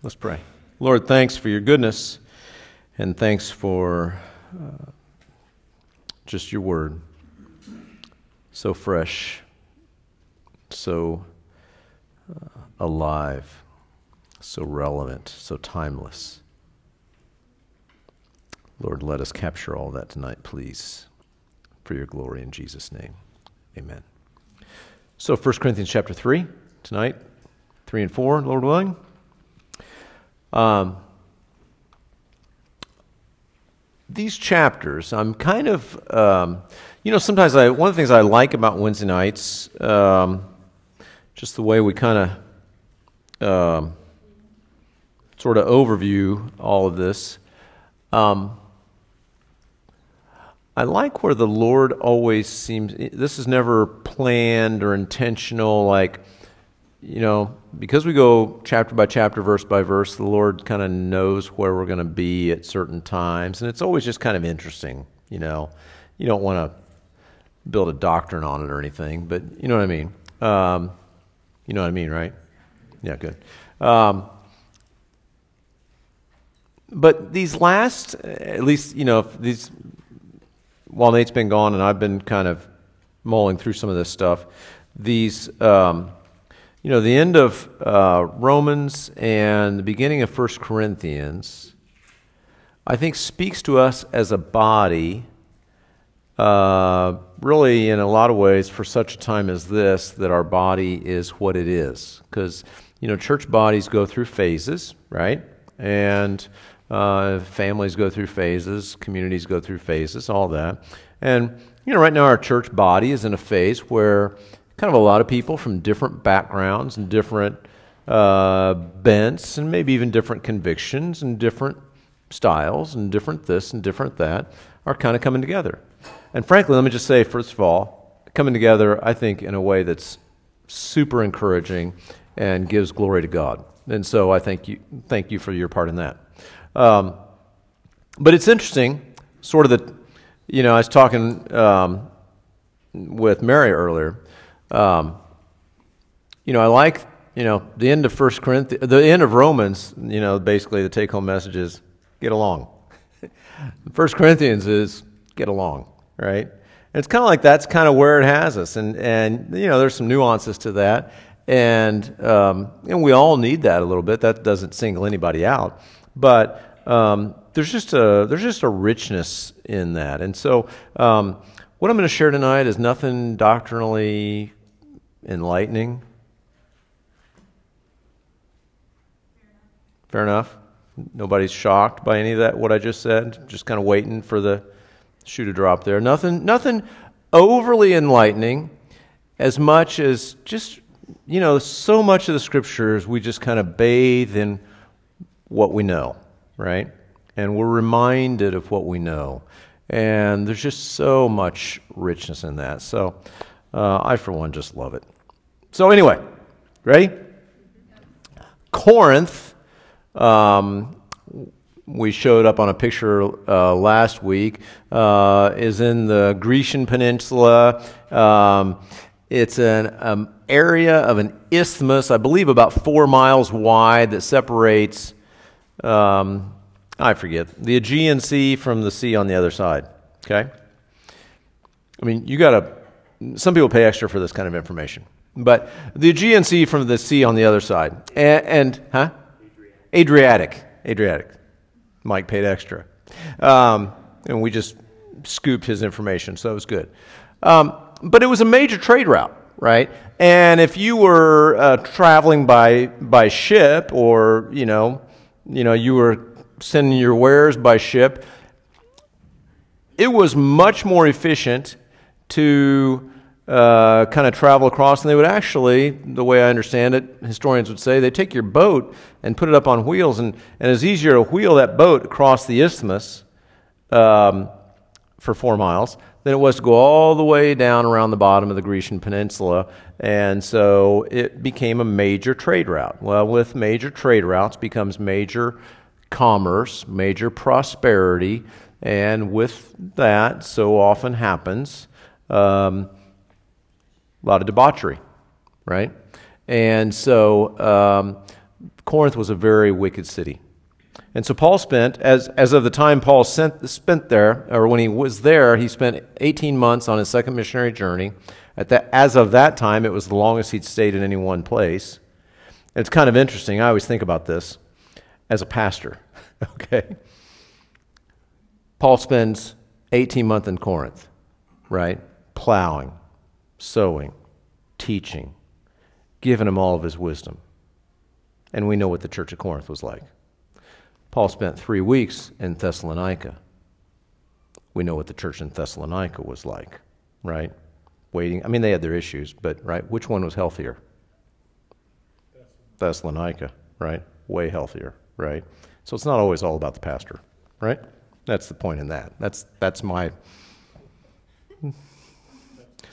Let's pray. Lord, thanks for your goodness and thanks for uh, just your word. So fresh, so uh, alive, so relevant, so timeless. Lord, let us capture all that tonight, please, for your glory in Jesus' name. Amen. So, 1 Corinthians chapter 3, tonight, 3 and 4, Lord willing. Um, these chapters, I'm kind of, um, you know, sometimes I, one of the things I like about Wednesday nights, um, just the way we kind of um, sort of overview all of this. Um, I like where the Lord always seems, this is never planned or intentional, like, you know, because we go chapter by chapter, verse by verse, the Lord kind of knows where we're going to be at certain times. And it's always just kind of interesting, you know. You don't want to build a doctrine on it or anything, but you know what I mean. Um, you know what I mean, right? Yeah, good. Um, but these last, at least, you know, these, while Nate's been gone and I've been kind of mulling through some of this stuff, these, um, you know, the end of uh, Romans and the beginning of First Corinthians, I think, speaks to us as a body, uh, really, in a lot of ways, for such a time as this, that our body is what it is. Because, you know, church bodies go through phases, right? And uh, families go through phases, communities go through phases, all that. And, you know, right now our church body is in a phase where kind of a lot of people from different backgrounds and different uh, bents and maybe even different convictions and different styles and different this and different that are kind of coming together. And frankly, let me just say, first of all, coming together, I think, in a way that's super encouraging and gives glory to God. And so I thank you, thank you for your part in that. Um, but it's interesting, sort of the, you know, I was talking um, with Mary earlier um, you know, I like, you know, the end of First Corinthians, the end of Romans, you know, basically the take home message is get along. First Corinthians is get along, right? And it's kind of like that's kind of where it has us. And, and you know, there's some nuances to that. And, um, and we all need that a little bit. That doesn't single anybody out. But um, there's, just a, there's just a richness in that. And so um, what I'm going to share tonight is nothing doctrinally enlightening? Fair enough. Nobody's shocked by any of that what I just said. Just kind of waiting for the shoe to drop there. Nothing nothing overly enlightening as much as just you know, so much of the scriptures we just kind of bathe in what we know, right? And we're reminded of what we know. And there's just so much richness in that. So uh, I, for one, just love it. So, anyway, ready? Corinth, um, we showed up on a picture uh, last week, uh, is in the Grecian Peninsula. Um, it's an um, area of an isthmus, I believe about four miles wide, that separates, um, I forget, the Aegean Sea from the sea on the other side. Okay? I mean, you got to some people pay extra for this kind of information. But the Aegean Sea from the sea on the other side. And, and huh? Adriatic. Adriatic. Mike paid extra. Um, and we just scooped his information, so it was good. Um, but it was a major trade route, right? And if you were uh, traveling by, by ship or, you know, you know, you were sending your wares by ship, it was much more efficient to uh, kind of travel across, and they would actually, the way I understand it, historians would say, they take your boat and put it up on wheels, and, and it's easier to wheel that boat across the isthmus um, for four miles than it was to go all the way down around the bottom of the Grecian Peninsula. And so it became a major trade route. Well, with major trade routes becomes major commerce, major prosperity, and with that, so often happens, um, a lot of debauchery, right? And so um, Corinth was a very wicked city. And so Paul spent, as, as of the time Paul sent, spent there, or when he was there, he spent 18 months on his second missionary journey. At that, as of that time, it was the longest he'd stayed in any one place. It's kind of interesting. I always think about this as a pastor. okay? Paul spends 18 months in Corinth, right? Plowing, sowing, teaching, giving him all of his wisdom. And we know what the church of Corinth was like. Paul spent three weeks in Thessalonica. We know what the church in Thessalonica was like, right? Waiting. I mean, they had their issues, but, right? Which one was healthier? Thessalonica, right? Way healthier, right? So it's not always all about the pastor, right? That's the point in that. That's, that's my.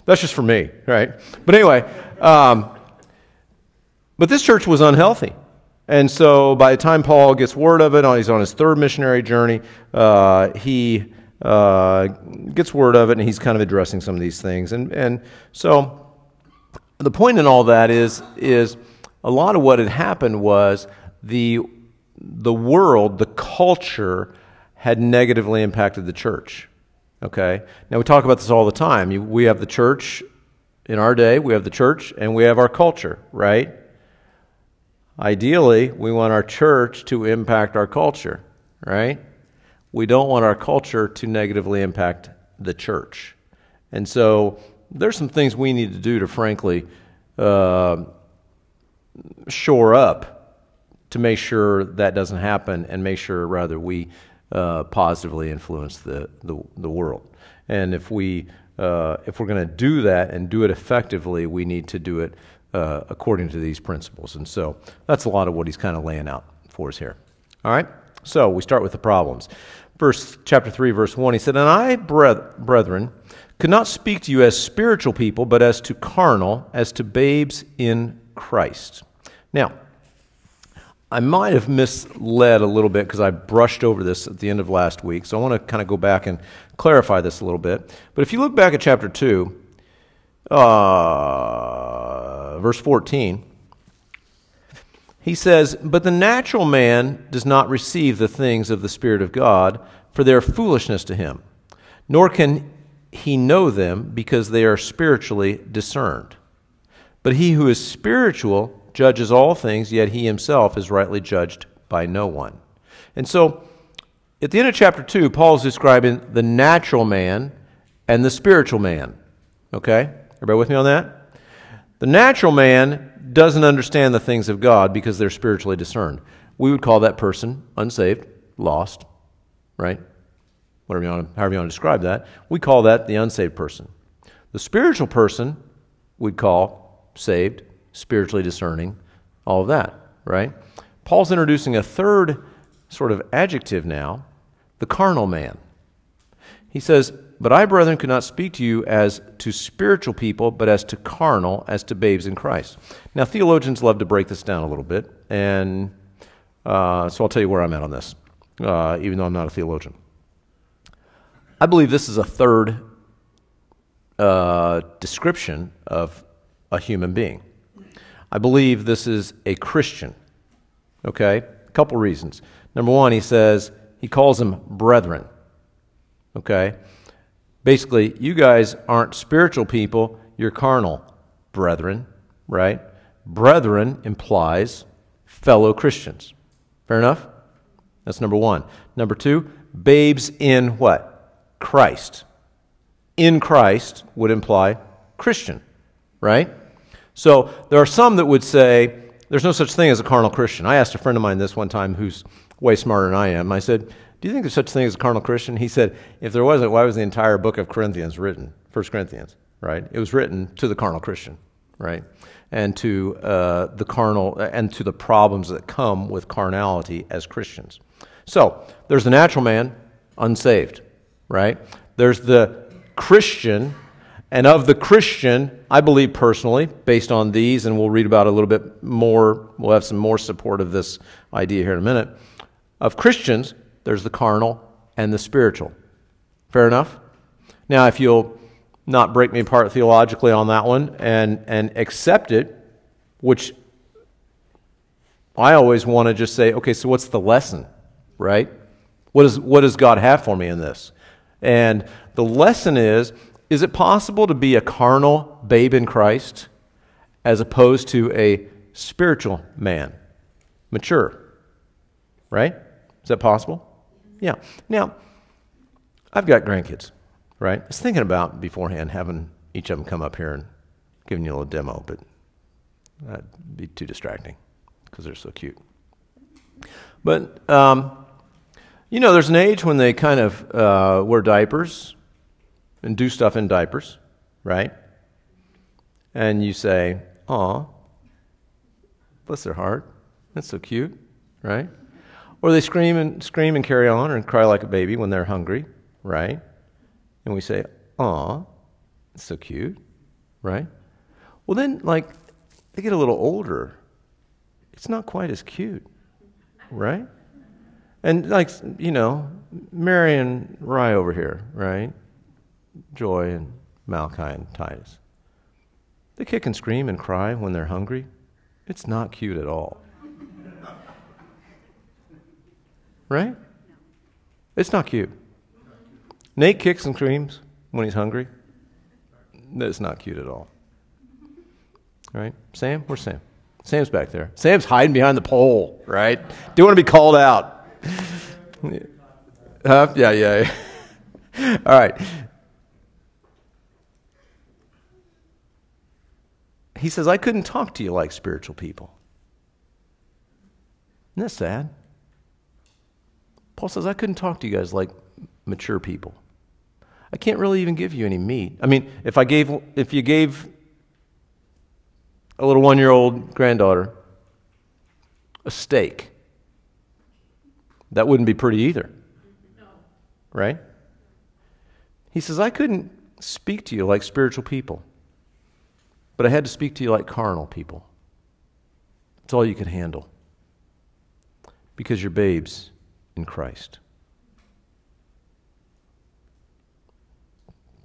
That's just for me, right? But anyway, um, but this church was unhealthy. And so by the time Paul gets word of it, he's on his third missionary journey, uh, he uh, gets word of it and he's kind of addressing some of these things. And, and so the point in all that is, is a lot of what had happened was the, the world, the culture, had negatively impacted the church. Okay? Now, we talk about this all the time. We have the church in our day, we have the church, and we have our culture, right? Ideally, we want our church to impact our culture, right? We don't want our culture to negatively impact the church. And so there's some things we need to do to, frankly, uh, shore up to make sure that doesn't happen and make sure, rather, we uh, positively influence the, the, the, world. And if, we, uh, if we're going to do that and do it effectively, we need to do it uh, according to these principles. And so that's a lot of what he's kind of laying out for us here. All right? So we start with the problems. Verse chapter 3 verse 1 he said, "And I, brethren, could not speak to you as spiritual people, but as to carnal, as to babes in Christ." Now, I might have misled a little bit because I brushed over this at the end of last week. So I want to kind of go back and clarify this a little bit. But if you look back at chapter 2, uh, verse 14, he says, But the natural man does not receive the things of the Spirit of God, for they are foolishness to him, nor can he know them because they are spiritually discerned. But he who is spiritual judges all things, yet he himself is rightly judged by no one. And so, at the end of chapter 2, Paul is describing the natural man and the spiritual man. Okay? Everybody with me on that? The natural man doesn't understand the things of God because they're spiritually discerned. We would call that person unsaved, lost, right? Whatever you want to, however you want to describe that. We call that the unsaved person. The spiritual person we'd call saved, spiritually discerning, all of that, right? Paul's introducing a third sort of adjective now, the carnal man. He says, but I, brethren, could not speak to you as to spiritual people, but as to carnal, as to babes in Christ. Now, theologians love to break this down a little bit, and uh, so I'll tell you where I'm at on this, uh, even though I'm not a theologian. I believe this is a third uh, description of a human being. I believe this is a Christian. Okay? A couple reasons. Number one, he says, he calls them brethren. Okay? Basically, you guys aren't spiritual people, you're carnal, brethren, right? Brethren implies fellow Christians. Fair enough? That's number one. Number two, babes in what? Christ. In Christ would imply Christian, right? So there are some that would say there's no such thing as a carnal Christian. I asked a friend of mine this one time who's way smarter than I am. I said, do you think there's such a thing as a carnal Christian? He said, If there wasn't, why was the entire book of Corinthians written? First Corinthians, right? It was written to the carnal Christian, right? And to uh, the carnal, and to the problems that come with carnality as Christians. So, there's the natural man, unsaved, right? There's the Christian, and of the Christian, I believe personally, based on these, and we'll read about a little bit more, we'll have some more support of this idea here in a minute. Of Christians, there's the carnal and the spiritual. Fair enough? Now, if you'll not break me apart theologically on that one and, and accept it, which I always want to just say, okay, so what's the lesson, right? What, is, what does God have for me in this? And the lesson is is it possible to be a carnal babe in Christ as opposed to a spiritual man, mature? Right? Is that possible? Yeah. Now, I've got grandkids, right? I was thinking about beforehand having each of them come up here and giving you a little demo, but that'd be too distracting because they're so cute. But, um, you know, there's an age when they kind of uh, wear diapers and do stuff in diapers, right? And you say, "Aw, bless their heart. That's so cute," right? Or they scream and scream and carry on and cry like a baby when they're hungry, right? And we say, "Aw, that's so cute," right? Well, then, like, they get a little older. It's not quite as cute, right? And like, you know, Mary and Rye over here, right? Joy and Malachi and Titus. They kick and scream and cry when they're hungry. It's not cute at all. Right? It's not cute. Nate kicks and screams when he's hungry. That's not cute at all. Right? Sam? Where's Sam? Sam's back there. Sam's hiding behind the pole, right? Do you want to be called out? Huh? Yeah, yeah. All right. He says, I couldn't talk to you like spiritual people. Isn't that sad? Paul says, I couldn't talk to you guys like mature people. I can't really even give you any meat. I mean, if I gave if you gave a little one year old granddaughter a steak, that wouldn't be pretty either. Right? He says, I couldn't speak to you like spiritual people, but I had to speak to you like carnal people. It's all you could handle because you're babes in Christ.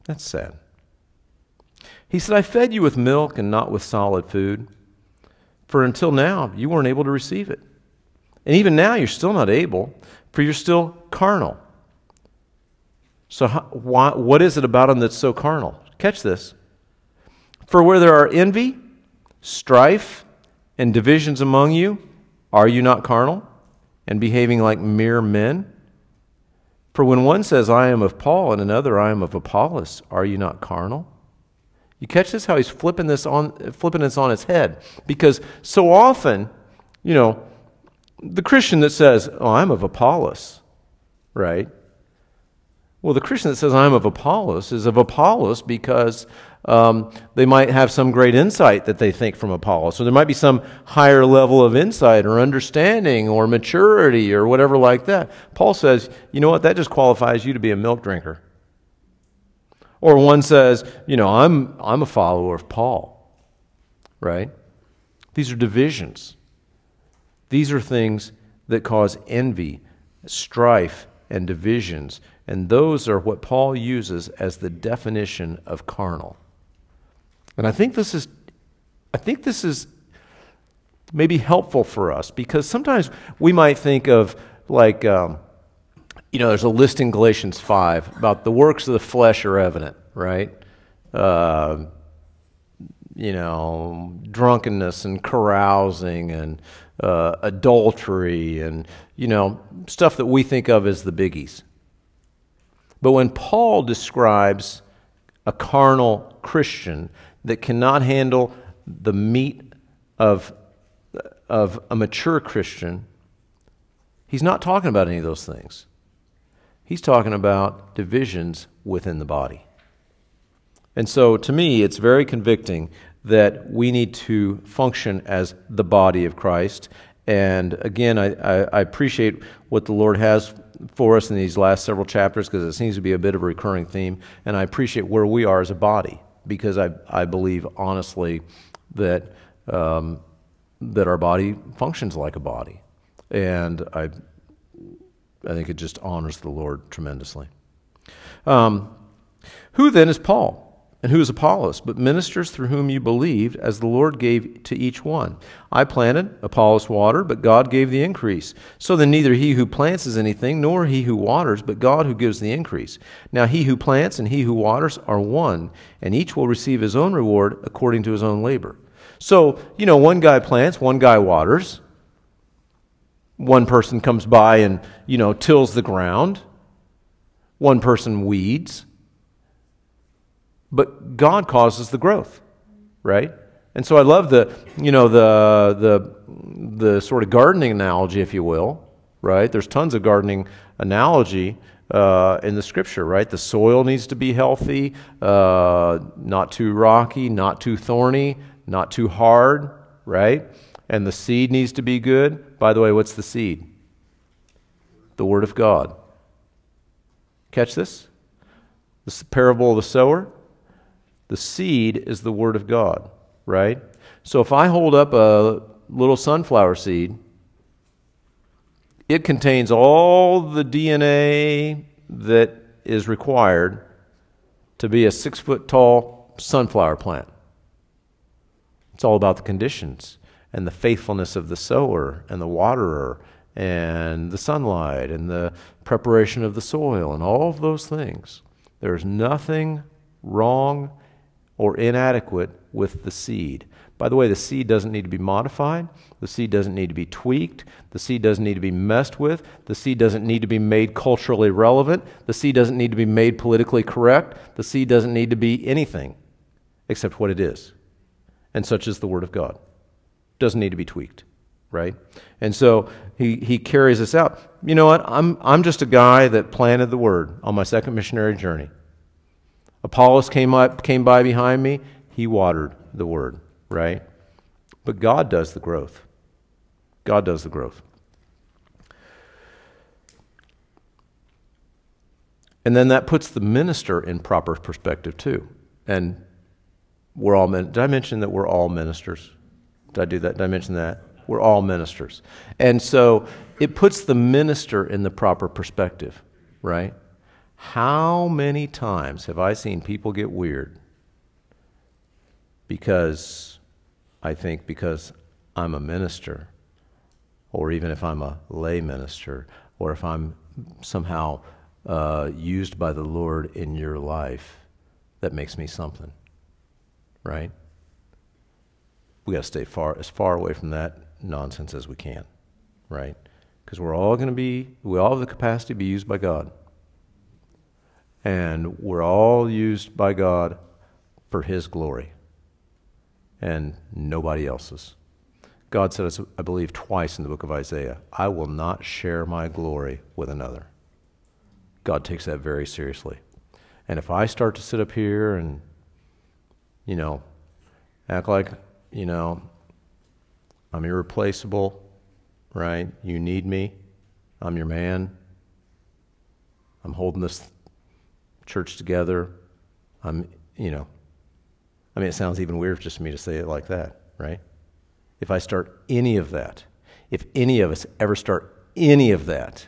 That's sad. He said, I fed you with milk and not with solid food, for until now you weren't able to receive it. And even now you're still not able, for you're still carnal. So, how, why, what is it about him that's so carnal? Catch this. For where there are envy, strife, and divisions among you, are you not carnal and behaving like mere men? For when one says, I am of Paul, and another, I am of Apollos, are you not carnal? You catch this? How he's flipping this on, flipping this on its head. Because so often, you know, the Christian that says, Oh, I'm of Apollos, right? Well, the Christian that says, I'm of Apollos is of Apollos because um, they might have some great insight that they think from Apollos. So there might be some higher level of insight or understanding or maturity or whatever like that. Paul says, you know what? That just qualifies you to be a milk drinker. Or one says, you know, I'm, I'm a follower of Paul, right? These are divisions. These are things that cause envy, strife, and divisions. And those are what Paul uses as the definition of carnal. And I think this is, I think this is maybe helpful for us because sometimes we might think of like, um, you know, there's a list in Galatians 5 about the works of the flesh are evident, right? Uh, you know, drunkenness and carousing and uh, adultery and, you know, stuff that we think of as the biggies. But when Paul describes a carnal Christian that cannot handle the meat of, of a mature Christian, he's not talking about any of those things. He's talking about divisions within the body. And so, to me, it's very convicting that we need to function as the body of Christ. And again, I, I, I appreciate what the Lord has for us in these last several chapters because it seems to be a bit of a recurring theme. And I appreciate where we are as a body because I, I believe honestly that, um, that our body functions like a body. And I I think it just honors the Lord tremendously. Um, who then is Paul? And who is Apollos? But ministers through whom you believed, as the Lord gave to each one. I planted, Apollos watered, but God gave the increase. So then neither he who plants is anything, nor he who waters, but God who gives the increase. Now he who plants and he who waters are one, and each will receive his own reward according to his own labor. So, you know, one guy plants, one guy waters. One person comes by and, you know, tills the ground. One person weeds but God causes the growth, right? And so I love the, you know, the, the, the sort of gardening analogy, if you will, right? There's tons of gardening analogy uh, in the scripture, right? The soil needs to be healthy, uh, not too rocky, not too thorny, not too hard, right? And the seed needs to be good. By the way, what's the seed? The Word of God. Catch this? This is the parable of the sower. The seed is the Word of God, right? So if I hold up a little sunflower seed, it contains all the DNA that is required to be a six foot tall sunflower plant. It's all about the conditions and the faithfulness of the sower and the waterer and the sunlight and the preparation of the soil and all of those things. There's nothing wrong or inadequate with the seed. By the way, the seed doesn't need to be modified. The seed doesn't need to be tweaked. The seed doesn't need to be messed with. The seed doesn't need to be made culturally relevant. The seed doesn't need to be made politically correct. The seed doesn't need to be anything except what it is. And such is the Word of God. Doesn't need to be tweaked, right? And so he, he carries this out. You know what? I'm, I'm just a guy that planted the Word on my second missionary journey. Apollos came up, came by behind me. He watered the word, right? But God does the growth. God does the growth. And then that puts the minister in proper perspective too. And we're all men. did I mention that we're all ministers? Did I do that? Did I mention that? We're all ministers. And so it puts the minister in the proper perspective, right? How many times have I seen people get weird because I think because I'm a minister, or even if I'm a lay minister, or if I'm somehow uh, used by the Lord in your life, that makes me something, right? We got to stay far as far away from that nonsense as we can, right? Because we're all going to be, we all have the capacity to be used by God. And we're all used by God for His glory and nobody else's. God said, I believe, twice in the book of Isaiah, I will not share my glory with another. God takes that very seriously. And if I start to sit up here and, you know, act like, you know, I'm irreplaceable, right? You need me. I'm your man. I'm holding this church together. I'm, you know, I mean, it sounds even weird just for me to say it like that, right? If I start any of that, if any of us ever start any of that,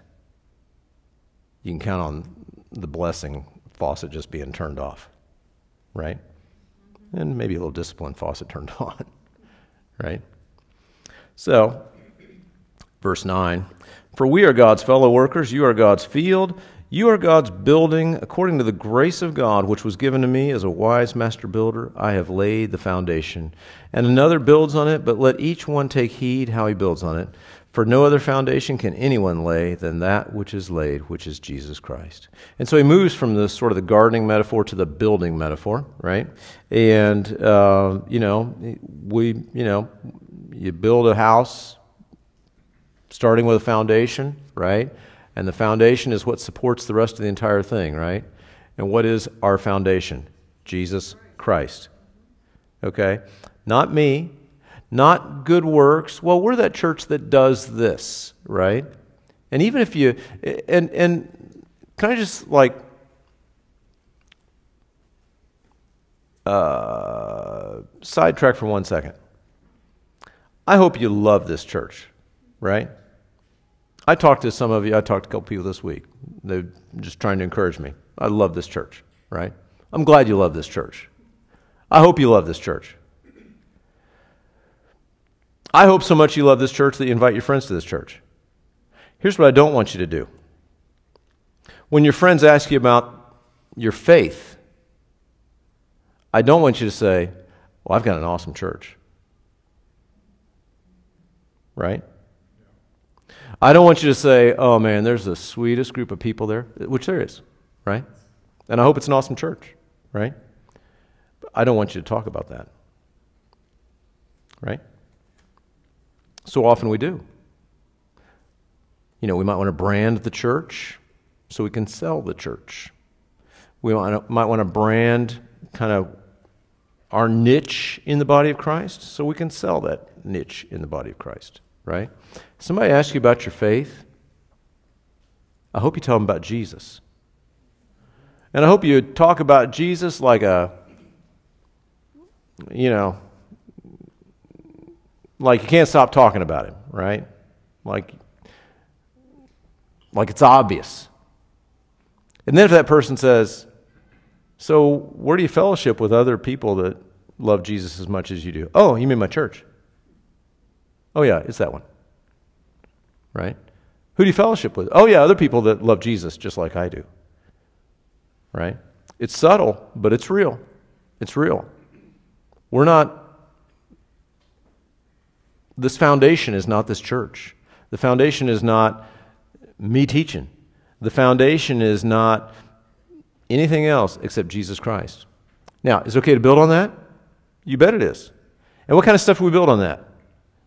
you can count on the blessing faucet just being turned off, right? And maybe a little discipline faucet turned on, right? So, verse 9 For we are God's fellow workers, you are God's field. You are God's building according to the grace of God, which was given to me as a wise master builder. I have laid the foundation, and another builds on it, but let each one take heed how he builds on it. For no other foundation can anyone lay than that which is laid, which is Jesus Christ. And so he moves from the sort of the gardening metaphor to the building metaphor, right? And, uh, you know, we, you know, you build a house starting with a foundation, right? And the foundation is what supports the rest of the entire thing, right? And what is our foundation? Jesus Christ. Okay? Not me, not good works. Well, we're that church that does this, right? And even if you and and can I just like uh, sidetrack for one second? I hope you love this church, right? I talked to some of you, I talked to a couple people this week. They're just trying to encourage me. I love this church, right? I'm glad you love this church, I hope you love this church. I hope so much you love this church that you invite your friends to this church. Here's what I don't want you to do. When your friends ask you about your faith, I don't want you to say, Well, I've got an awesome church. Right? I don't want you to say, Oh man, there's the sweetest group of people there, which there is, right? And I hope it's an awesome church, right? But I don't want you to talk about that, right? So often we do. You know, we might want to brand the church so we can sell the church. We might want to brand kind of our niche in the body of Christ so we can sell that niche in the body of Christ, right? Somebody asks you about your faith. I hope you tell them about Jesus. And I hope you talk about Jesus like a, you know, like you can't stop talking about him, right? Like, like it's obvious. And then if that person says, So where do you fellowship with other people that love Jesus as much as you do? Oh, you mean my church? Oh, yeah, it's that one. Right? Who do you fellowship with? Oh, yeah, other people that love Jesus just like I do. Right? It's subtle, but it's real. It's real. We're not this foundation is not this church. The foundation is not me teaching. The foundation is not anything else except Jesus Christ. Now, is it okay to build on that? You bet it is. And what kind of stuff do we build on that?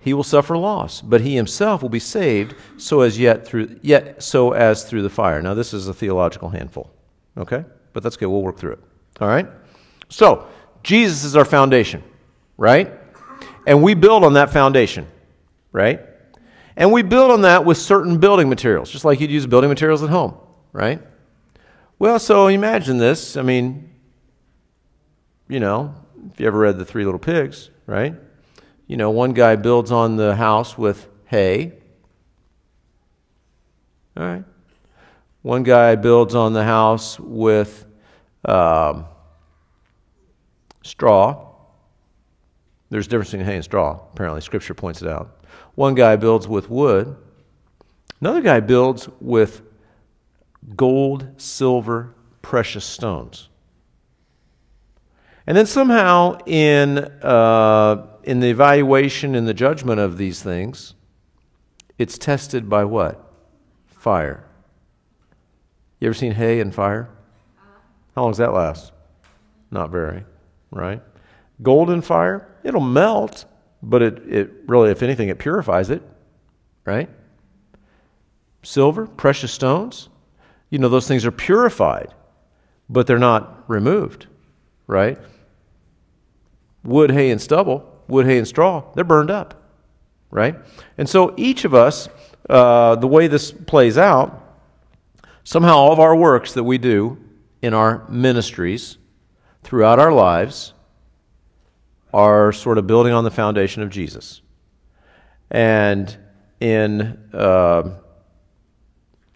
he will suffer loss, but he himself will be saved so as yet through yet so as through the fire. Now this is a theological handful. Okay? But that's good. We'll work through it. All right? So, Jesus is our foundation, right? And we build on that foundation, right? And we build on that with certain building materials, just like you'd use building materials at home, right? Well, so imagine this. I mean, you know, if you ever read The Three Little Pigs, right? You know, one guy builds on the house with hay. All right. One guy builds on the house with um, straw. There's a difference between hay and straw, apparently. Scripture points it out. One guy builds with wood, another guy builds with gold, silver, precious stones. And then somehow, in, uh, in the evaluation and the judgment of these things, it's tested by what? Fire. You ever seen hay and fire? How long does that last? Not very, right? Gold and fire, it'll melt, but it, it really, if anything, it purifies it, right? Silver, precious stones, you know, those things are purified, but they're not removed, right? Wood, hay, and stubble, wood, hay, and straw, they're burned up, right? And so each of us, uh, the way this plays out, somehow all of our works that we do in our ministries throughout our lives, are sort of building on the foundation of Jesus. And in, uh,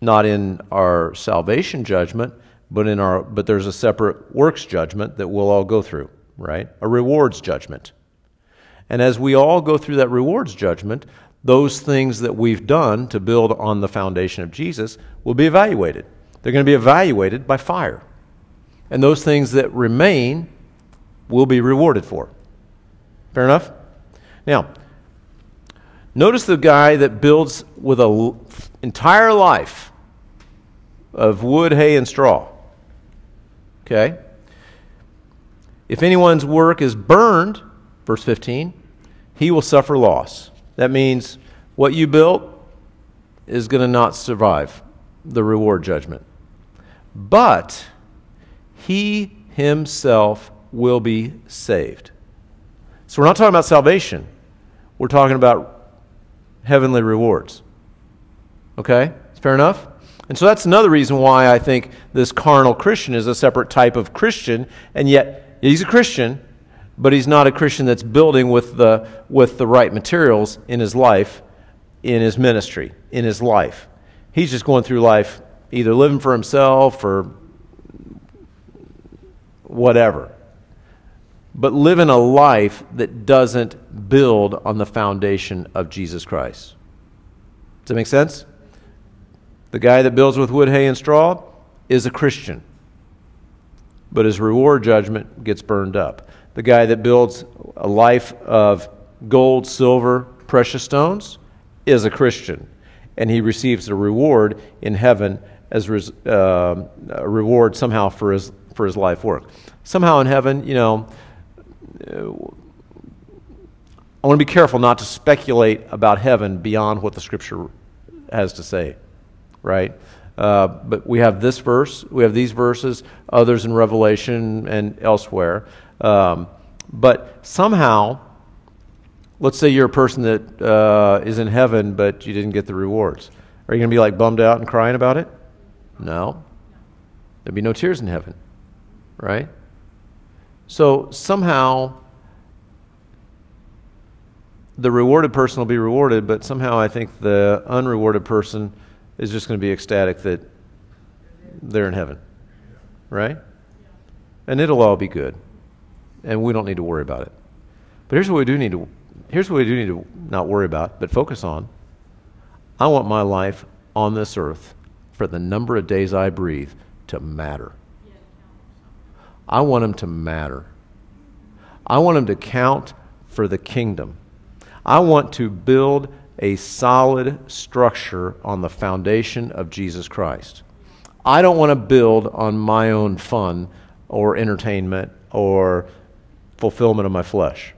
not in our salvation judgment, but in our, but there's a separate works judgment that we'll all go through, right? A rewards judgment. And as we all go through that rewards judgment, those things that we've done to build on the foundation of Jesus will be evaluated. They're going to be evaluated by fire. And those things that remain will be rewarded for. Fair enough? Now, notice the guy that builds with an entire life of wood, hay, and straw. Okay? If anyone's work is burned, verse 15, he will suffer loss. That means what you built is going to not survive the reward judgment. But he himself will be saved. So we're not talking about salvation. We're talking about heavenly rewards. Okay? Fair enough? And so that's another reason why I think this carnal Christian is a separate type of Christian, and yet he's a Christian, but he's not a Christian that's building with the, with the right materials in his life, in his ministry, in his life. He's just going through life either living for himself or whatever. But living a life that doesn't build on the foundation of Jesus Christ. Does that make sense? The guy that builds with wood, hay, and straw is a Christian, but his reward judgment gets burned up. The guy that builds a life of gold, silver, precious stones is a Christian, and he receives a reward in heaven as res, uh, a reward somehow for his for his life work. Somehow in heaven, you know, uh, I want to be careful not to speculate about heaven beyond what the Scripture has to say right? Uh, but we have this verse, we have these verses, others in Revelation and elsewhere. Um, but somehow, let's say you're a person that uh, is in heaven, but you didn't get the rewards. Are you going to be like bummed out and crying about it? No. There'd be no tears in heaven, right? So somehow, the rewarded person will be rewarded, but somehow I think the unrewarded person is just going to be ecstatic that they're in heaven, right? And it'll all be good, and we don't need to worry about it. But here's what we do need to here's what we do need to not worry about, but focus on. I want my life on this earth for the number of days I breathe to matter. I want them to matter. I want them to count for the kingdom. I want to build a solid structure on the foundation of Jesus Christ. I don't want to build on my own fun or entertainment or fulfillment of my flesh.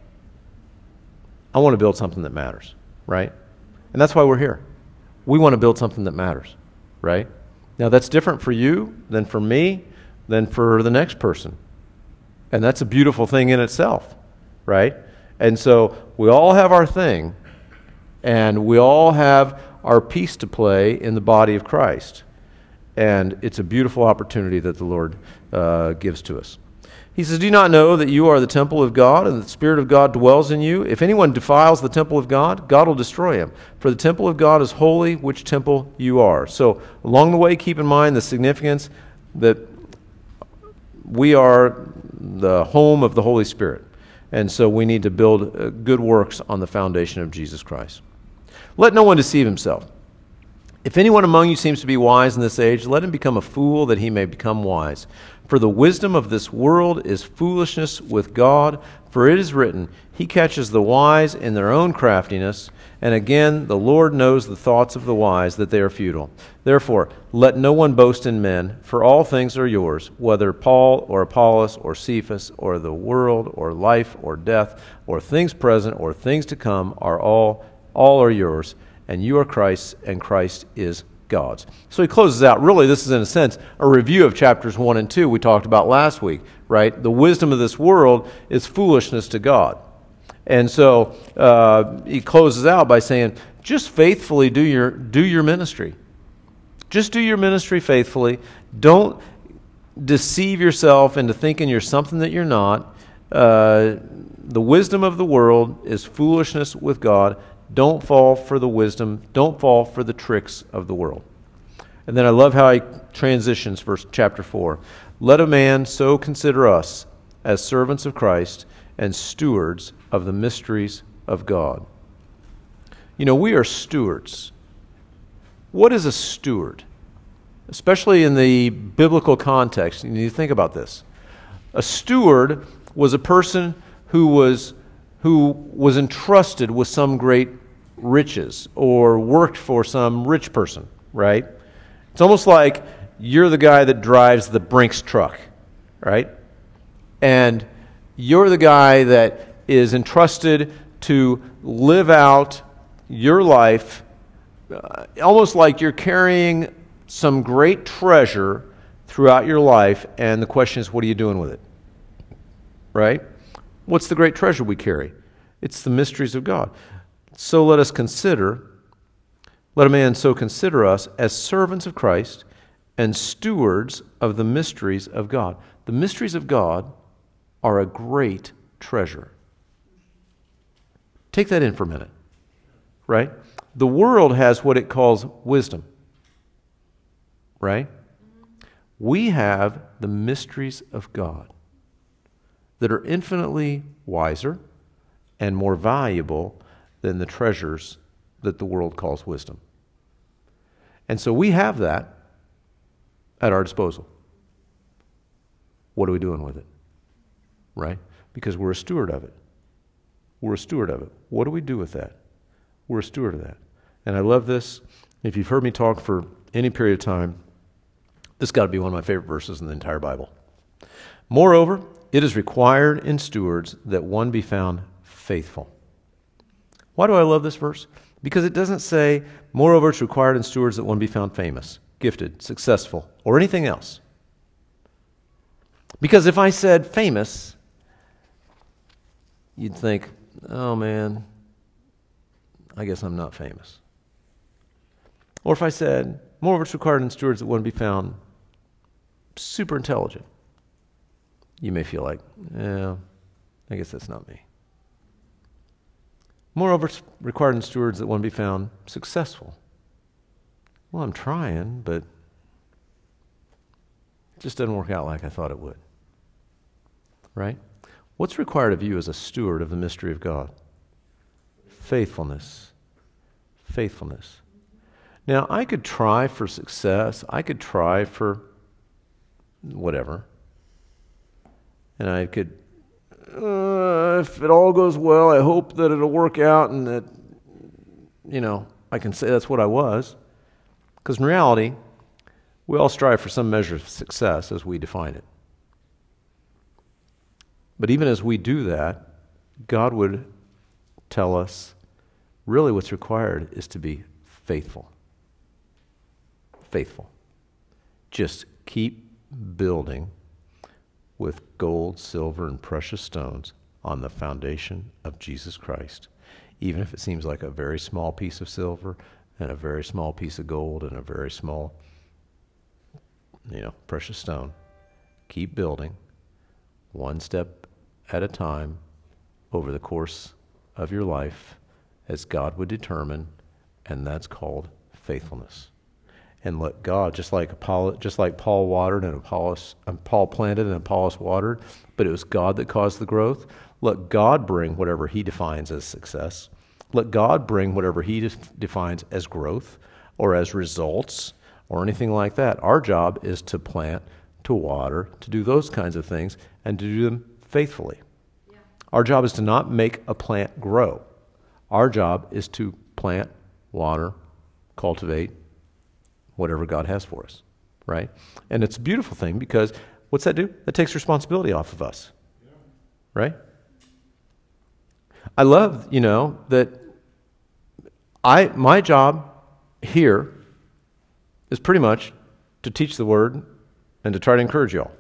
I want to build something that matters, right? And that's why we're here. We want to build something that matters, right? Now, that's different for you than for me, than for the next person. And that's a beautiful thing in itself, right? And so we all have our thing, and we all have our piece to play in the body of Christ. And it's a beautiful opportunity that the Lord uh, gives to us. He says, Do you not know that you are the temple of God and the Spirit of God dwells in you? If anyone defiles the temple of God, God will destroy him. For the temple of God is holy, which temple you are. So, along the way, keep in mind the significance that we are the home of the Holy Spirit. And so we need to build uh, good works on the foundation of Jesus Christ. Let no one deceive himself. If anyone among you seems to be wise in this age, let him become a fool that he may become wise. For the wisdom of this world is foolishness with God, for it is written, He catches the wise in their own craftiness. And again, the Lord knows the thoughts of the wise, that they are futile. Therefore, let no one boast in men, for all things are yours, whether Paul or Apollos or Cephas or the world or life or death or things present or things to come are all all are yours, and you are Christ's, and Christ is God's. So he closes out. Really, this is, in a sense, a review of chapters 1 and 2 we talked about last week, right? The wisdom of this world is foolishness to God. And so uh, he closes out by saying, just faithfully do your, do your ministry. Just do your ministry faithfully. Don't deceive yourself into thinking you're something that you're not. Uh, the wisdom of the world is foolishness with God. Don't fall for the wisdom, don't fall for the tricks of the world. And then I love how he transitions verse chapter 4. Let a man so consider us as servants of Christ and stewards of the mysteries of God. You know, we are stewards. What is a steward? Especially in the biblical context, you need to think about this. A steward was a person who was who was entrusted with some great riches or worked for some rich person, right? It's almost like you're the guy that drives the Brinks truck, right? And you're the guy that is entrusted to live out your life uh, almost like you're carrying some great treasure throughout your life, and the question is, what are you doing with it? Right? What's the great treasure we carry? It's the mysteries of God. So let us consider Let a man so consider us as servants of Christ and stewards of the mysteries of God. The mysteries of God are a great treasure. Take that in for a minute, right? The world has what it calls wisdom, right? We have the mysteries of God that are infinitely wiser and more valuable than the treasures that the world calls wisdom. And so we have that at our disposal. What are we doing with it? Right? Because we're a steward of it. We're a steward of it. What do we do with that? We're a steward of that. And I love this. If you've heard me talk for any period of time, this got to be one of my favorite verses in the entire Bible. Moreover, it is required in stewards that one be found faithful. Why do I love this verse? Because it doesn't say, moreover, it's required in stewards that one be found famous, gifted, successful, or anything else. Because if I said famous, you'd think, oh man, I guess I'm not famous. Or if I said, moreover, it's required in stewards that one be found super intelligent, you may feel like, yeah, I guess that's not me. Moreover, it's required in stewards that one be found successful. Well, I'm trying, but it just doesn't work out like I thought it would. Right? What's required of you as a steward of the mystery of God? Faithfulness. Faithfulness. Now, I could try for success. I could try for whatever. And I could uh, if it all goes well, I hope that it'll work out and that, you know, I can say that's what I was. Because in reality, we all strive for some measure of success as we define it. But even as we do that, God would tell us really what's required is to be faithful. Faithful. Just keep building with gold, silver, and precious stones on the foundation of Jesus Christ. Even if it seems like a very small piece of silver and a very small piece of gold and a very small, you know, precious stone, keep building one step at a time over the course of your life as God would determine, and that's called faithfulness and let God, just like Apollo, just like Paul watered and Apollos, and Paul planted and Apollos watered, but it was God that caused the growth. Let God bring whatever He defines as success. Let God bring whatever He def- defines as growth or as results or anything like that. Our job is to plant, to water, to do those kinds of things, and to do them faithfully. Yeah. Our job is to not make a plant grow. Our job is to plant, water, cultivate, whatever God has for us, right? And it's a beautiful thing because what's that do? That takes responsibility off of us, right? I love, you know, that I my job here is pretty much to teach the word and to try to encourage y'all.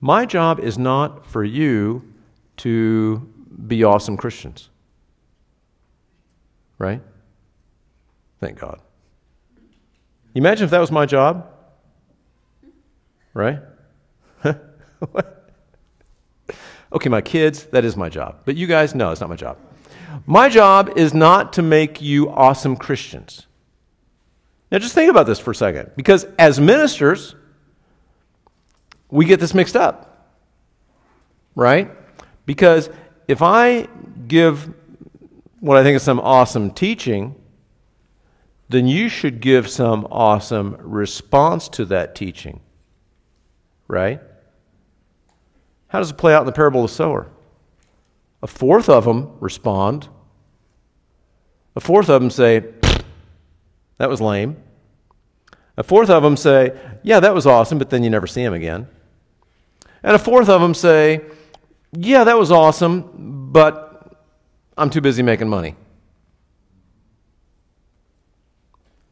My job is not for you to be awesome Christians. Right? Thank God. Imagine if that was my job, right? okay, my kids, that is my job. But you guys, no, it's not my job. My job is not to make you awesome Christians. Now, just think about this for a second. Because as ministers, we get this mixed up, right? Because if I give what I think is some awesome teaching, then you should give some awesome response to that teaching. Right? How does it play out in the parable of the sower? A fourth of them respond. A fourth of them say, that was lame. A fourth of them say, yeah, that was awesome, but then you never see him again. And a fourth of them say, yeah, that was awesome, but I'm too busy making money.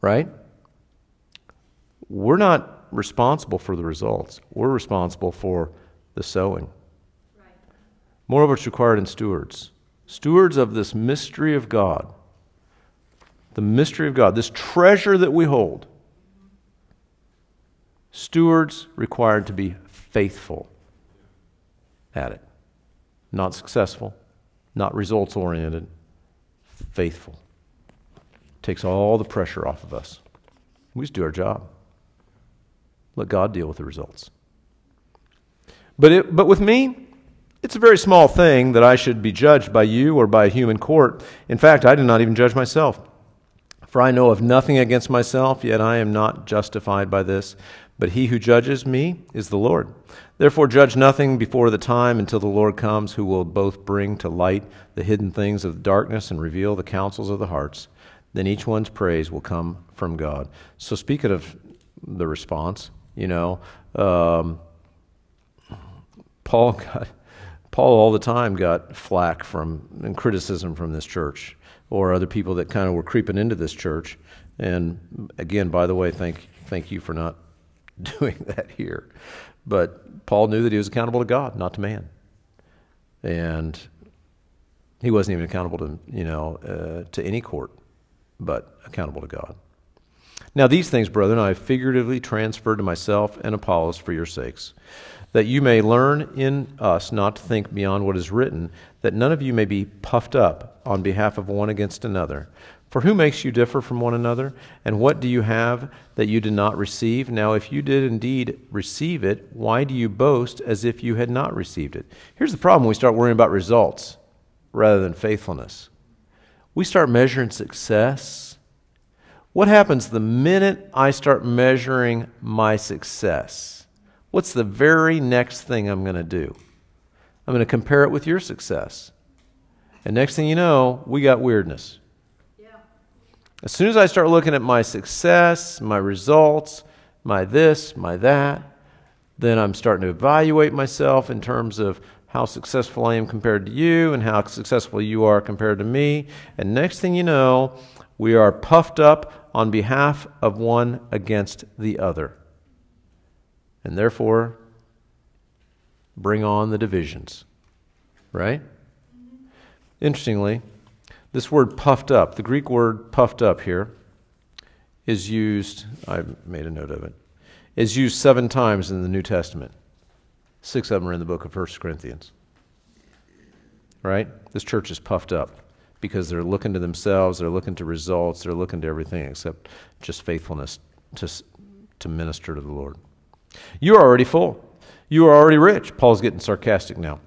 Right? We're not responsible for the results, we're responsible for the sowing. Moreover, it's required in stewards. Stewards of this mystery of God. the mystery of God, this treasure that we hold, stewards required to be faithful at it. Not successful, not results oriented, faithful. Takes all the pressure off of us. We just do our job. Let God deal with the results. But, it, but with me, it's a very small thing that I should be judged by you or by a human court. In fact, I do not even judge myself. For I know of nothing against myself, yet I am not justified by this. But he who judges me is the Lord. Therefore, judge nothing before the time until the Lord comes, who will both bring to light the hidden things of darkness and reveal the counsels of the hearts. Then each one's praise will come from God. So, speaking of the response, you know, um, Paul got Paul all the time got flack from and criticism from this church or other people that kind of were creeping into this church. And again, by the way, thank thank you for not doing that here. But Paul knew that he was accountable to God, not to man. And he wasn't even accountable to, you know, uh, to any court, but accountable to God. Now, these things, brethren, I have figuratively transferred to myself and Apollos for your sakes, that you may learn in us not to think beyond what is written, that none of you may be puffed up on behalf of one against another. For who makes you differ from one another? And what do you have that you did not receive? Now, if you did indeed receive it, why do you boast as if you had not received it? Here's the problem we start worrying about results rather than faithfulness. We start measuring success. What happens the minute I start measuring my success? What's the very next thing I'm going to do? I'm going to compare it with your success. And next thing you know, we got weirdness. As soon as I start looking at my success, my results, my this, my that, then I'm starting to evaluate myself in terms of how successful I am compared to you and how successful you are compared to me. And next thing you know, we are puffed up on behalf of one against the other. And therefore, bring on the divisions. Right? Interestingly, this word puffed up, the Greek word puffed up here, is used, I made a note of it, is used seven times in the New Testament. Six of them are in the book of 1 Corinthians. Right? This church is puffed up because they're looking to themselves, they're looking to results, they're looking to everything except just faithfulness to, to minister to the Lord. You are already full. You are already rich. Paul's getting sarcastic now.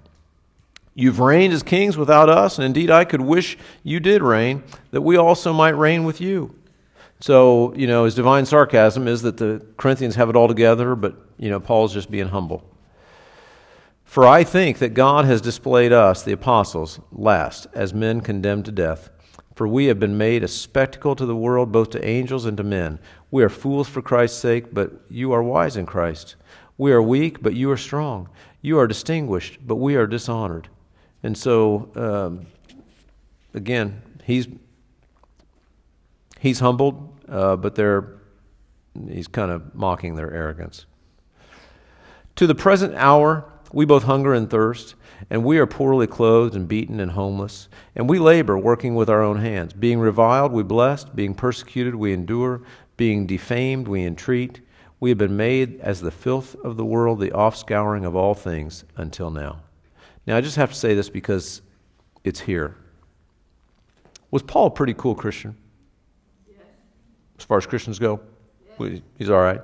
You've reigned as kings without us, and indeed I could wish you did reign, that we also might reign with you. So, you know, his divine sarcasm is that the Corinthians have it all together, but, you know, Paul's just being humble. For I think that God has displayed us, the apostles, last, as men condemned to death. For we have been made a spectacle to the world, both to angels and to men. We are fools for Christ's sake, but you are wise in Christ. We are weak, but you are strong. You are distinguished, but we are dishonored. And so, um, again, he's he's humbled, uh, but they're he's kind of mocking their arrogance. To the present hour, we both hunger and thirst, and we are poorly clothed and beaten and homeless, and we labor, working with our own hands. Being reviled, we bless; being persecuted, we endure; being defamed, we entreat. We have been made as the filth of the world, the offscouring of all things until now. Now, I just have to say this because it's here. Was Paul a pretty cool Christian? Yes. As far as Christians go? Yes. He's all right.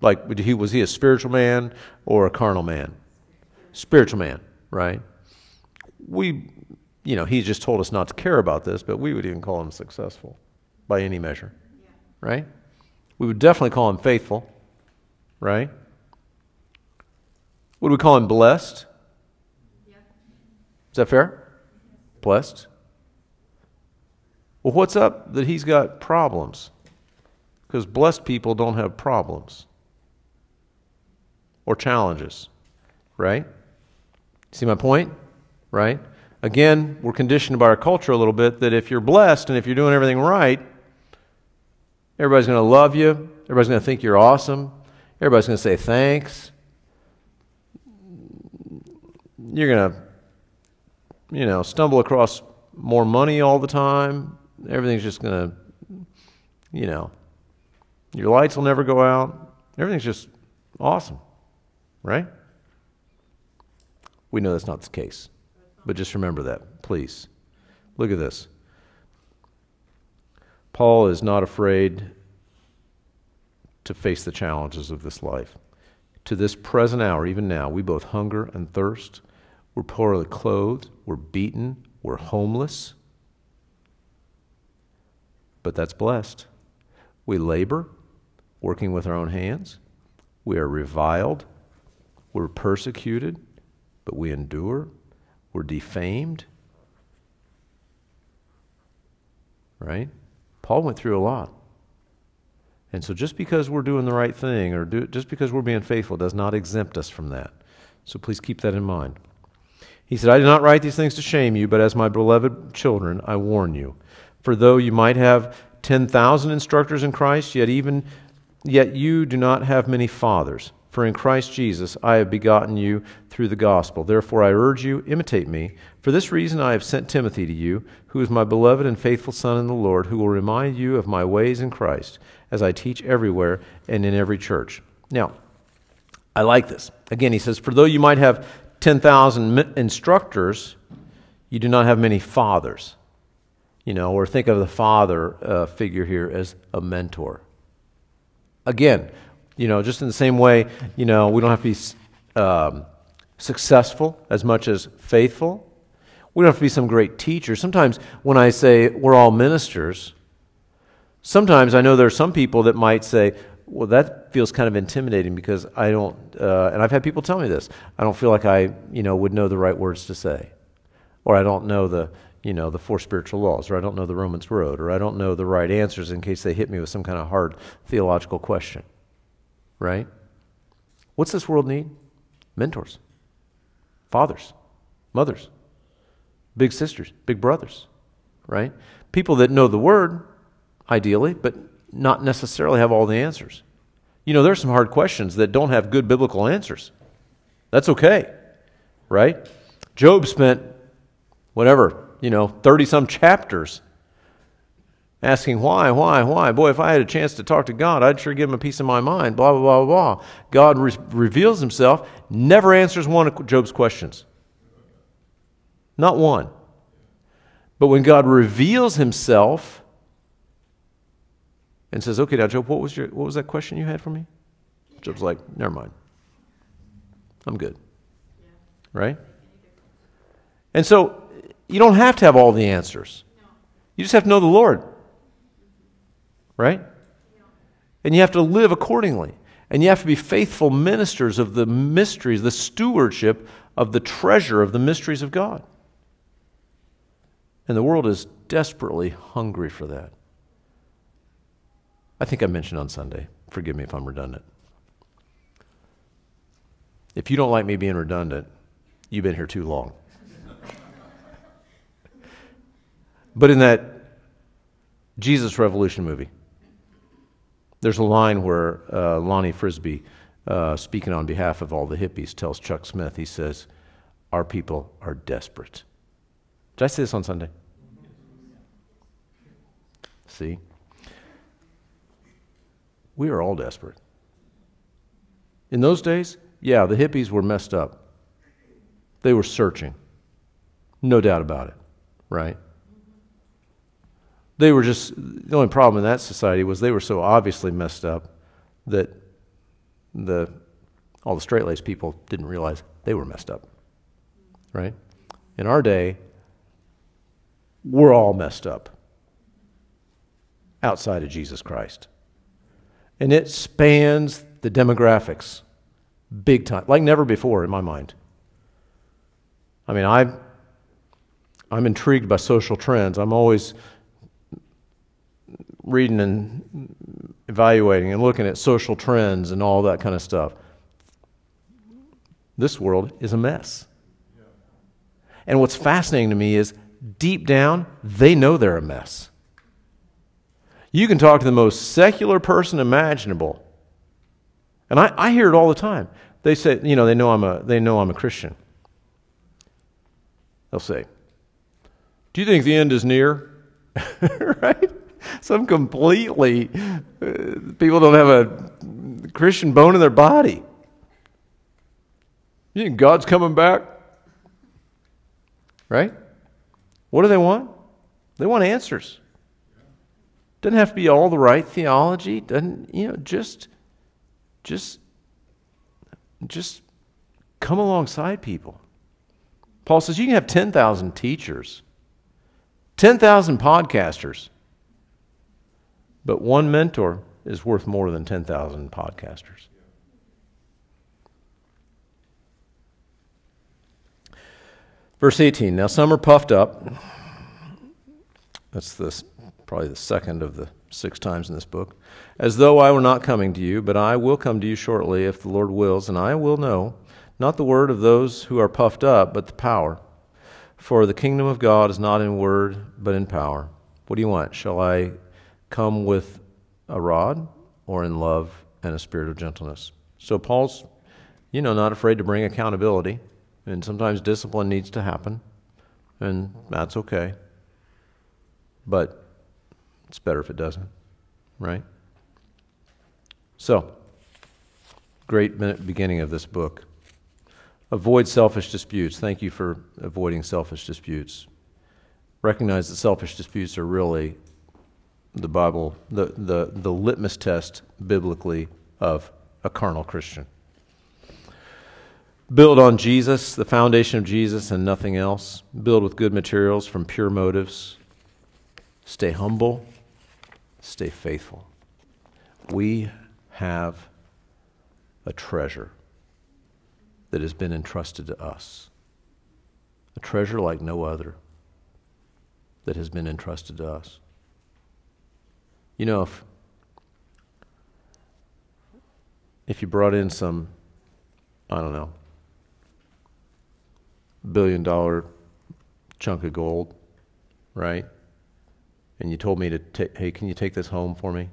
Like, he, was he a spiritual man or a carnal man? Spiritual man, right? We, you know, he just told us not to care about this, but we would even call him successful by any measure, yeah. right? We would definitely call him faithful, right? Would we call him blessed? Is that fair? Blessed? Well, what's up that he's got problems? Because blessed people don't have problems or challenges, right? See my point? Right? Again, we're conditioned by our culture a little bit that if you're blessed and if you're doing everything right, everybody's going to love you, everybody's going to think you're awesome, everybody's going to say thanks. You're going to you know, stumble across more money all the time. Everything's just going to you know, your lights will never go out. Everything's just awesome, right? We know that's not the case. But just remember that, please. Look at this. Paul is not afraid to face the challenges of this life. To this present hour, even now, we both hunger and thirst. We're poorly clothed. We're beaten. We're homeless. But that's blessed. We labor, working with our own hands. We are reviled. We're persecuted, but we endure. We're defamed. Right? Paul went through a lot. And so just because we're doing the right thing or do, just because we're being faithful does not exempt us from that. So please keep that in mind. He said, I did not write these things to shame you, but as my beloved children, I warn you. For though you might have 10,000 instructors in Christ, yet even yet you do not have many fathers. For in Christ Jesus I have begotten you through the gospel. Therefore I urge you, imitate me. For this reason I have sent Timothy to you, who is my beloved and faithful son in the Lord, who will remind you of my ways in Christ, as I teach everywhere and in every church. Now, I like this. Again, he says, For though you might have 10,000 instructors, you do not have many fathers. You know, or think of the father uh, figure here as a mentor. Again, you know, just in the same way, you know, we don't have to be um, successful as much as faithful. We don't have to be some great teacher. Sometimes when I say we're all ministers, sometimes I know there are some people that might say, well, that feels kind of intimidating because I don't, uh, and I've had people tell me this, I don't feel like I, you know, would know the right words to say. Or I don't know the, you know, the four spiritual laws, or I don't know the Romans road, or I don't know the right answers in case they hit me with some kind of hard theological question right? What's this world need? Mentors, fathers, mothers, big sisters, big brothers, right? People that know the word, ideally, but not necessarily have all the answers. You know, there's some hard questions that don't have good biblical answers. That's okay, right? Job spent, whatever, you know, 30 some chapters asking why, why, why. Boy, if I had a chance to talk to God, I'd sure give him a piece of my mind, blah, blah, blah, blah. God re- reveals himself, never answers one of Job's questions. Not one. But when God reveals himself and says, okay, now, Job, what was, your, what was that question you had for me? Job's like, never mind. I'm good. Right? And so you don't have to have all the answers. You just have to know the Lord right? And you have to live accordingly. And you have to be faithful ministers of the mysteries, the stewardship of the treasure of the mysteries of God. And the world is desperately hungry for that. I think I mentioned on Sunday. Forgive me if I'm redundant. If you don't like me being redundant, you've been here too long. but in that Jesus Revolution movie, there's a line where uh, Lonnie Frisbee, uh, speaking on behalf of all the hippies, tells Chuck Smith, he says, Our people are desperate. Did I say this on Sunday? See? We are all desperate. In those days, yeah, the hippies were messed up. They were searching. No doubt about it, right? They were just, the only problem in that society was they were so obviously messed up that the, all the straight laced people didn't realize they were messed up. Right? In our day, we're all messed up outside of Jesus Christ. And it spans the demographics big time, like never before in my mind. I mean, I, I'm intrigued by social trends. I'm always reading and evaluating and looking at social trends and all that kind of stuff. This world is a mess. And what's fascinating to me is deep down, they know they're a mess. You can talk to the most secular person imaginable. And I, I hear it all the time. They say, you know, they know I'm a, they know I'm a Christian. They'll say, Do you think the end is near? right? Some completely uh, people don't have a Christian bone in their body. You think God's coming back? Right? What do they want? They want answers. Doesn't have to be all the right theology. Doesn't you know? Just, just, just come alongside people. Paul says you can have ten thousand teachers, ten thousand podcasters, but one mentor is worth more than ten thousand podcasters. Verse 18 Now some are puffed up. That's the, probably the second of the six times in this book. As though I were not coming to you, but I will come to you shortly if the Lord wills, and I will know, not the word of those who are puffed up, but the power. For the kingdom of God is not in word, but in power. What do you want? Shall I come with a rod, or in love and a spirit of gentleness? So Paul's, you know, not afraid to bring accountability. And sometimes discipline needs to happen, and that's okay. But it's better if it doesn't, right? So, great beginning of this book. Avoid selfish disputes. Thank you for avoiding selfish disputes. Recognize that selfish disputes are really the Bible, the, the, the litmus test biblically of a carnal Christian. Build on Jesus, the foundation of Jesus, and nothing else. Build with good materials from pure motives. Stay humble. Stay faithful. We have a treasure that has been entrusted to us. A treasure like no other that has been entrusted to us. You know, if, if you brought in some, I don't know, billion dollar chunk of gold, right? And you told me to take, hey, can you take this home for me?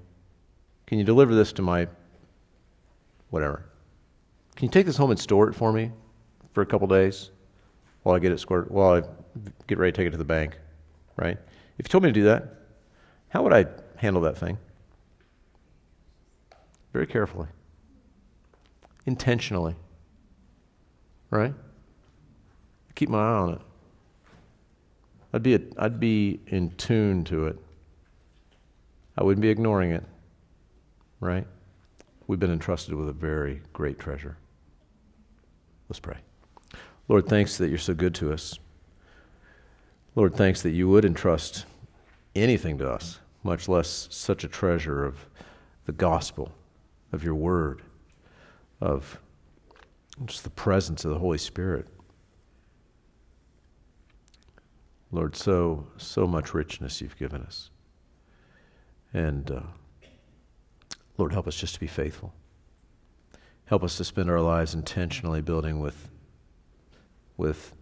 Can you deliver this to my whatever? Can you take this home and store it for me for a couple days while I get it squared, while I get ready to take it to the bank, right? If you told me to do that, how would I handle that thing? Very carefully, intentionally, right? keep my eye on it. I'd be, a, I'd be in tune to it. I wouldn't be ignoring it, right? We've been entrusted with a very great treasure. Let's pray. Lord, thanks that you're so good to us. Lord, thanks that you would entrust anything to us, much less such a treasure of the gospel, of your word, of just the presence of the Holy Spirit. Lord, so, so much richness you've given us. And uh, Lord, help us just to be faithful. Help us to spend our lives intentionally building with, with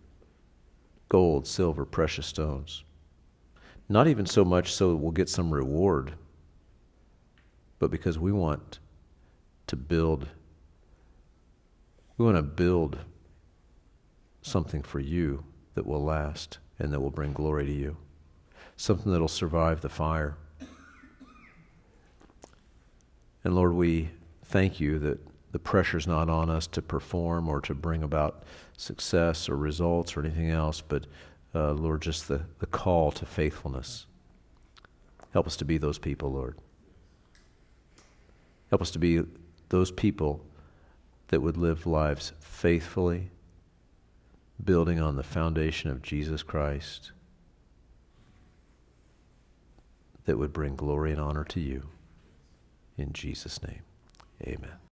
gold, silver, precious stones. Not even so much so we'll get some reward, but because we want to build, we want to build something for you that will last and that will bring glory to you. Something that will survive the fire. And Lord, we thank you that the pressure's not on us to perform or to bring about success or results or anything else, but uh, Lord, just the, the call to faithfulness. Help us to be those people, Lord. Help us to be those people that would live lives faithfully building on the foundation of Jesus Christ that would bring glory and honor to you. In Jesus' name, amen.